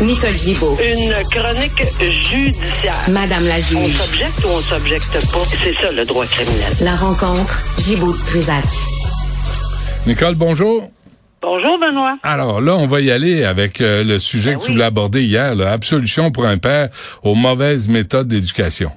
Nicole Gibaud. Une chronique judiciaire. Madame la On juge. s'objecte ou on s'objecte pas? C'est ça le droit criminel. La rencontre, Gibaud Trisac. Nicole, bonjour. Bonjour Benoît. Alors là, on va y aller avec euh, le sujet Ben que tu voulais aborder hier, là, absolution pour un père aux mauvaises méthodes d'éducation.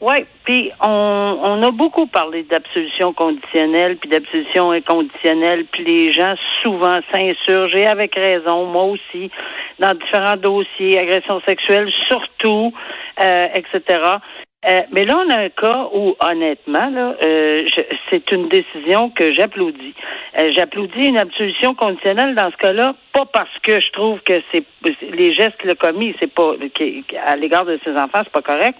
Oui, puis on, on a beaucoup parlé d'absolution conditionnelle, puis d'absolution inconditionnelle, puis les gens souvent s'insurgent, et avec raison, moi aussi, dans différents dossiers, agression sexuelle surtout, euh, etc. Euh, mais là, on a un cas où, honnêtement, là, euh, c'est une décision que j'applaudis. Euh, j'applaudis une absolution conditionnelle dans ce cas-là, pas parce que je trouve que c'est les gestes qu'il a commis, c'est pas à l'égard de ses enfants, c'est pas correct.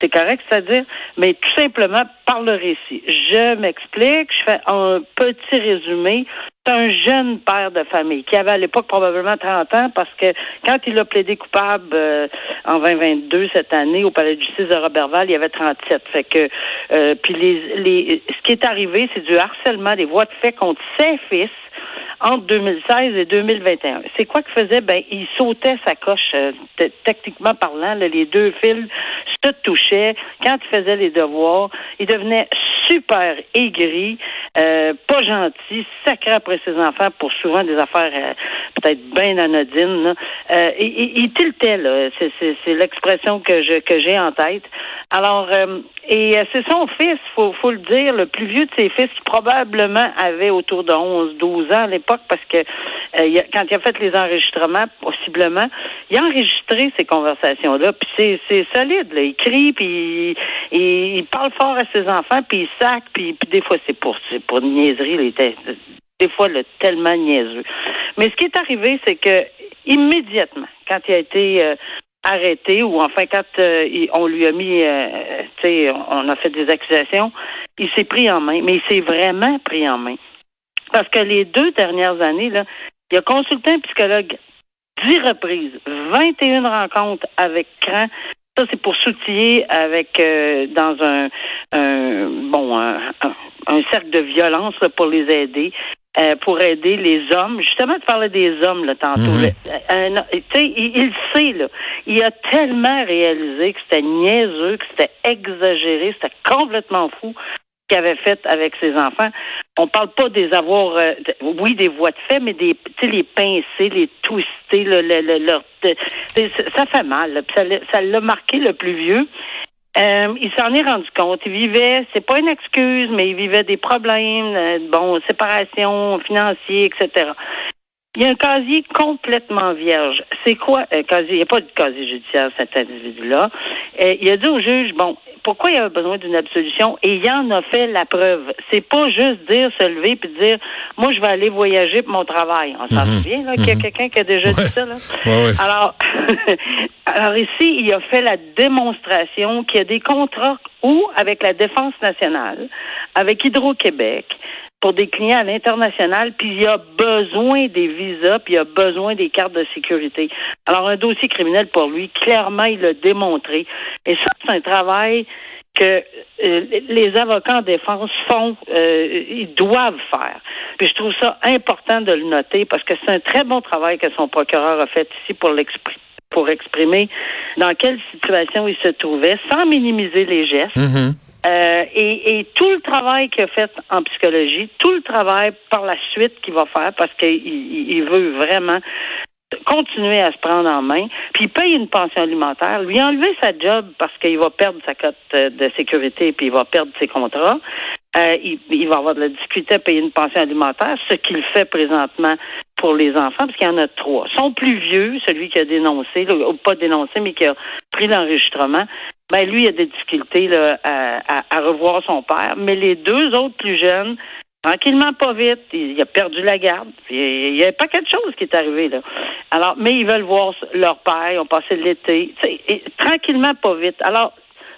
C'est correct, c'est-à-dire, mais tout simplement par le récit. Je m'explique, je fais un petit résumé. C'est un jeune père de famille qui avait à l'époque probablement 30 ans parce que quand il a plaidé coupable euh, en 2022 cette année au palais de justice de Robertval, il avait 37. Fait que euh, puis les, les ce qui est arrivé, c'est du harcèlement des voies de fait contre ses fils entre 2016 et 2021. C'est quoi qu'il faisait? Ben, il sautait sa coche, euh, techniquement parlant. là, les deux fils se touchaient. Quand il faisait les devoirs, il devenait super aigri, euh, pas gentil, sacré après ses enfants pour souvent des affaires euh, peut-être bien anodines. Euh, il, il, il tiltait, là. C'est, c'est, c'est l'expression que je que j'ai en tête. Alors, euh, et euh, c'est son fils, faut, faut le dire, le plus vieux de ses fils, qui probablement avait autour de 11, 12 ans parce que euh, quand il a fait les enregistrements, possiblement, il a enregistré ces conversations-là, puis c'est, c'est solide. Il crie, puis il, parle fort à ses enfants, puis il sac, puis, puis des fois c'est pour c'est pour niaiserie, était des fois là, tellement niaiseux. Mais ce qui est arrivé, c'est que immédiatement, quand il a été euh, arrêté ou enfin quand euh, il- on lui a mis, euh, tu sais, on a fait des accusations, il s'est pris en main, mais il s'est vraiment pris en main. Parce que les deux dernières années, là, il a consulté un psychologue dix reprises, 21 rencontres avec Cran. Ça, c'est pour s'outiller avec euh, dans un, un bon un, cercle de violence là, pour les aider. euh, pour aider les hommes. Justement, tu parlais des hommes là, tantôt. Mhm. tu sais, il, il sait, là. Il a tellement réalisé que c'était niaiseux, que c'était exagéré, c'était complètement fou qu'il avait fait avec ses enfants. On parle pas des avoirs, euh, oui, des voies de fait, mais des, tu sais, les pincer, les twister, le, le, le- leur- ça fait mal. ça l'a- marqué le plus vieux. Euh, il s'en est rendu compte. Il vivait, c'est pas une excuse, mais il vivait des problèmes, euh, bon, séparation, financier, etc. Il y a un casier complètement vierge. C'est quoi un casier? Il n'y a pas de casier judiciaire, cet individu-là. Il a dit au juge, bon, pourquoi il avait besoin d'une absolution? Et il en a fait la preuve. C'est pas juste dire, se lever puis dire, moi, je vais aller voyager pour mon travail. On s'en Mhm. souvient, là, qu'il y a Mhm. quelqu'un qui a déjà Ouais. dit ça, là? Ouais, ouais. Alors, alors ici, il a fait la démonstration qu'il y a des contrats ou avec la Défense nationale, avec Hydro-Québec, pour des clients à l'international, puis il a besoin des visas, puis il a besoin des cartes de sécurité. Alors, un dossier criminel pour lui, clairement, il l'a démontré. Et ça, c'est un travail que euh, les avocats en défense font, euh, ils doivent faire. Puis je trouve ça important de le noter parce que c'est un très bon travail que son procureur a fait ici pour l'exprimer pour exprimer dans quelle situation il se trouvait, sans minimiser les gestes. Mhm. Euh, et, tout le travail qu'il a fait en psychologie, tout le travail par la suite qu'il va faire, parce qu'il il- il veut vraiment continuer à se prendre en main, puis il paye une pension alimentaire, lui enlever sa job parce qu'il va perdre sa cote euh, de sécurité, puis il va perdre ses contrats. Euh, il va avoir de la difficulté à payer une pension alimentaire, ce qu'il fait présentement pour les enfants, parce qu'il y en a trois. Son plus vieux, celui qui a dénoncé, ou pas dénoncé, mais qui a pris l'enregistrement, ben lui, il a des difficultés là, à, à- à revoir son père. Mais les deux autres plus jeunes Tranquillement, pas vite, il a perdu la garde. Il y a pas quelque chose qui est arrivé là. Alors, mais ils veulent voir leur père, ils ont passé l'été. Tranquillement, pas vite. Alors,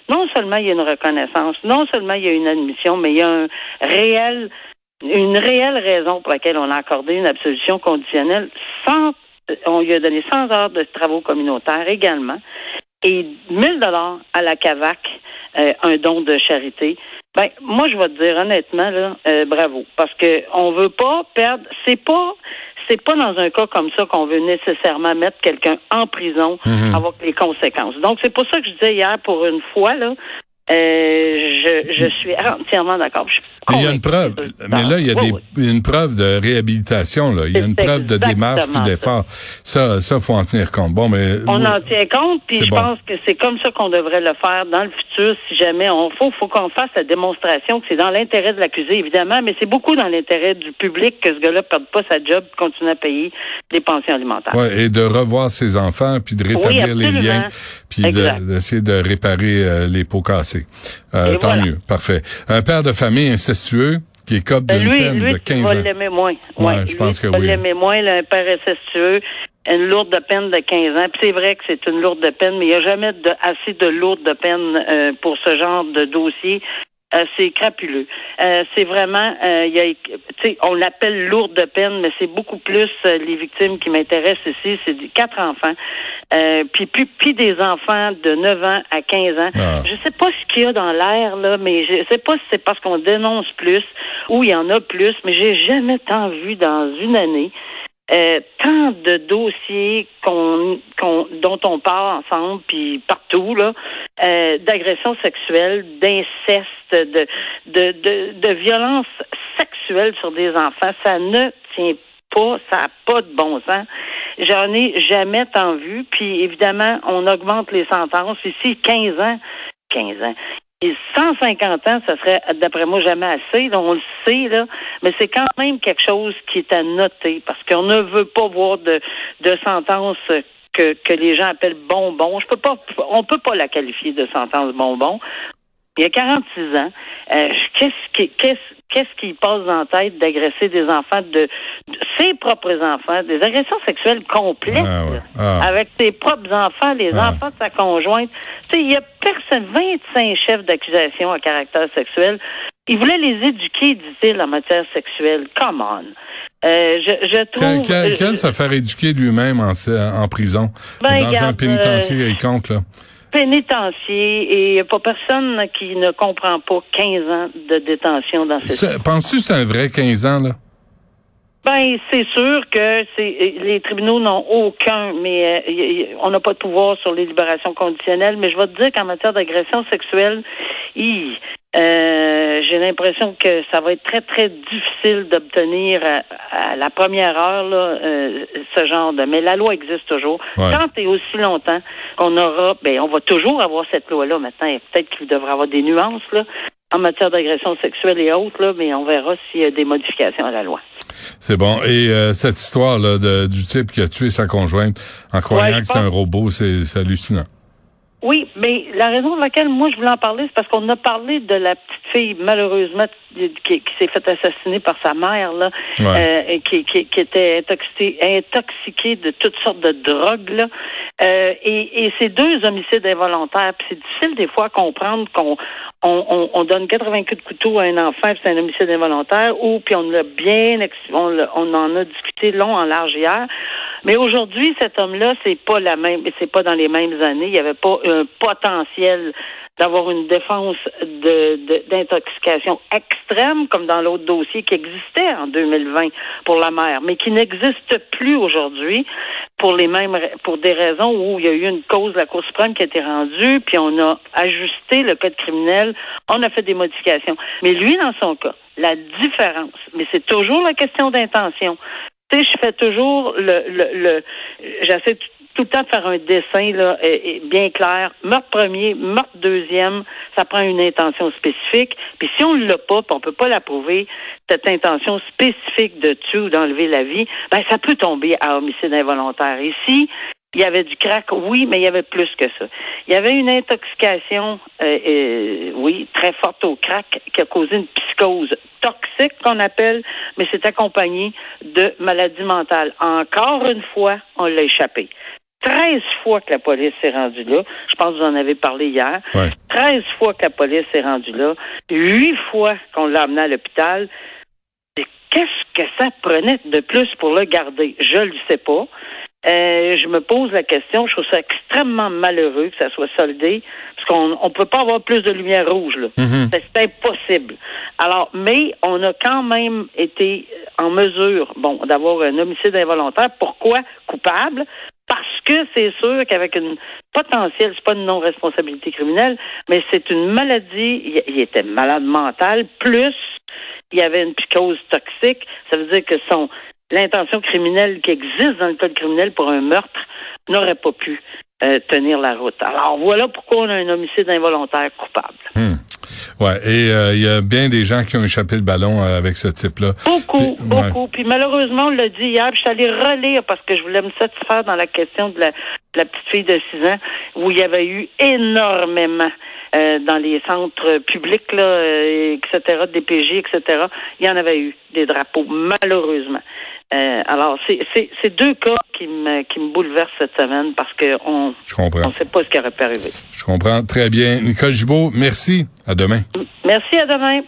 non seulement il y a une reconnaissance, non seulement il y a une admission, mais il y a un réel, une réelle raison pour laquelle on a accordé une absolution conditionnelle sans, on lui a donné 100 heures de travaux communautaires également et 1000 dollars à la CAVAC, euh, un don de charité. Ben, moi, je vais te dire honnêtement, là, euh, bravo. Parce que on veut pas perdre, c'est pas, c'est pas dans un cas comme ça qu'on veut nécessairement mettre quelqu'un en prison Mhm. avec les conséquences. Donc, c'est pour ça que je disais hier, pour une fois, là, euh, je, je suis entièrement d'accord. Il y a une preuve. Mais là, il y a Oui, des, oui. une preuve de réhabilitation. Là. Il y a une preuve de démarche puis d'effort. Ça, ça, faut en tenir compte. Bon, mais On oui. en tient compte, puis je bon. pense que c'est comme ça qu'on devrait le faire dans le futur, si jamais on faut, faut qu'on fasse la démonstration que c'est dans l'intérêt de l'accusé, évidemment, mais c'est beaucoup dans l'intérêt du public que ce gars-là ne perde pas sa job, continue à payer les pensions alimentaires. Ouais, et de revoir ses enfants, puis de rétablir les liens, puis de- d'essayer de, réparer euh, les pots cassés. Euh, tant voilà. mieux, parfait. Un père de famille incestueux qui écope Ben, d'une lui, peine lui, de tu 15 vas ans. l'aimer moins. Ouais, Ouais, je lui, pense que oui. l'aimer moins, a un père incestueux, une lourde peine de 15 ans. Puis c'est vrai que c'est une lourde peine, mais il n'y a jamais de, assez de lourde peine euh, pour ce genre de dossier. Euh, c'est crapuleux. Euh, c'est vraiment, euh, y a, on l'appelle lourde peine, mais c'est beaucoup plus les victimes qui m'intéressent ici. C'est quatre enfants, euh, puis, puis puis des enfants de 9 ans à 15 ans. Ah. Je sais pas ce qu'il y a dans l'air là, mais je sais pas si c'est parce qu'on dénonce plus ou il y en a plus, mais j'ai jamais tant vu dans une année. Euh, tant de dossiers qu'on, qu'on- dont on parle ensemble, puis partout, là, euh, d'agressions sexuelles, d'inceste, de, de, de, de violence sexuelle sur des enfants. Ça ne tient pas, ça n'a pas de bon sens. J'en ai jamais tant vu. Puis évidemment, on augmente les sentences. Ici, 15 ans. 15 ans. Et 150 ans, ça serait, d'après moi, jamais assez. là, on le sait, là. Mais c'est quand même quelque chose qui est à noter parce qu'on ne veut pas voir de, de sentence que, que les gens appellent bonbon. Je peux pas, on peut pas la qualifier de sentence bonbon. Il y a 46 ans. Euh, qu'est-ce qui, qu'est-ce, qu'est-ce qui passe dans la tête d'agresser des enfants de, de ses propres enfants, des agressions sexuelles complètes, Ah ouais. Ah. avec ses propres enfants, les Ah. enfants de sa conjointe. Tu sais, il y a personne, 25 chefs d'accusation à caractère sexuel. Il voulait les éduquer, dit-il, en matière sexuelle. Come on. Euh, je, je trouve. Quel, quel, euh, quel se faire éduquer lui-même en, en prison? Ben, dans un pénitencier euh, quelconque, là? Pénitencier et il n'y a pas personne qui ne comprend pas 15 ans de détention dans cette Ça- Penses-tu que c'est un vrai 15 ans, là? Ben, c'est sûr que c'est les tribunaux n'ont aucun, mais euh, y- y- on n'a pas de pouvoir sur les libérations conditionnelles. Mais je vais te dire qu'en matière d'agression sexuelle, hi, euh, j'ai l'impression que ça va être très très difficile d'obtenir à, à la première heure là, euh, ce genre de. Mais la loi existe toujours. Ouais. Tant et aussi longtemps qu'on aura, ben on va toujours avoir cette loi-là. Maintenant, Et peut-être qu'il devrait avoir des nuances là en matière d'agression sexuelle et autres là, mais on verra s'il y a des modifications à la loi. C'est bon. Et euh, cette histoire-là de, du type qui a tué sa conjointe en croyant Ouais, que c'est un robot, c'est hallucinant. Oui, mais la raison pour laquelle moi je voulais en parler, c'est parce qu'on a parlé de la petite fille malheureusement qui, qui s'est fait assassiner par sa mère là, Ouais. euh, qui, qui, qui était intoxiquée, intoxiquée de toutes sortes de drogues là. Euh, et, et ces deux homicides involontaires, puis c'est difficile des fois à comprendre qu'on on, on, on donne 80 coups de couteau à un enfant, c'est un homicide involontaire, ou puis on l'a bien, on, on en a discuté long en large hier. Mais aujourd'hui, cet homme-là, c'est pas la même, c'est pas dans les mêmes années. Il n'y avait pas un potentiel d'avoir une défense d'intoxication extrême comme dans l'autre dossier qui existait en 2020 pour la mère, mais qui n'existe plus aujourd'hui pour les mêmes pour des raisons où il y a eu une cause de la Cour suprême qui a été rendue, puis on a ajusté le code criminel, on a fait des modifications. Mais lui, dans son cas, la différence, mais c'est toujours la question d'intention. Tu sais, je fais toujours le, le, le j'essaie tout, le temps de faire un dessin là, bien clair. Meurtre premier, meurtre deuxième, ça prend une intention spécifique. Puis si on ne l'a pas, puis on peut pas l'approuver, cette intention spécifique de tuer ou d'enlever la vie, ben ça peut tomber à homicide involontaire. Ici, Il y avait du crack, oui, mais il y avait plus que ça. Il y avait une intoxication, euh, euh, oui, très forte au crack qui a causé une psychose toxique qu'on appelle, mais c'est accompagné de maladie mentale. Encore une fois, on l'a échappé. 13 fois que la police s'est rendue là. Je pense que vous en avez parlé hier. Ouais. 13 fois que la police s'est rendue là. 8 fois qu'on l'a amené à l'hôpital. Qu'est-ce que ça prenait de plus pour le garder? Je le sais pas. Euh, je me pose la question. Je trouve ça extrêmement malheureux que ça soit soldé, parce qu'on on peut pas avoir plus de lumière rouge. là. Mhm. C'est c'est impossible. Alors, mais on a quand même été en mesure, bon, d'avoir un homicide involontaire. Pourquoi coupable? C'est sûr qu'avec une potentielle, c'est pas une non-responsabilité criminelle, mais c'est une maladie. Il, il était malade mental, plus il y avait une psychose toxique. Ça veut dire que son l'intention criminelle qui existe dans le code criminel pour un meurtre n'aurait pas pu euh, tenir la route. Alors voilà pourquoi on a un homicide involontaire coupable. Hmm. Ouais, et euh, il y a bien des gens qui ont échappé le ballon euh, avec ce type-là. Beaucoup, Puis- ouais. beaucoup. Puis malheureusement, on l'a dit hier, puis je suis allée relire parce que je voulais me satisfaire dans la question de la, de la petite fille de 6 ans, où il y avait eu énormément euh, dans les centres publics, là, euh, etc., DPG, etc. Il y en avait eu des drapeaux, malheureusement. Euh, alors, c'est deux cas qui me, qui me bouleversent cette semaine parce qu'on ne sait pas ce qui aurait pu arriver. Je comprends très bien. Nicole Gibault, merci. À demain. Merci, à demain.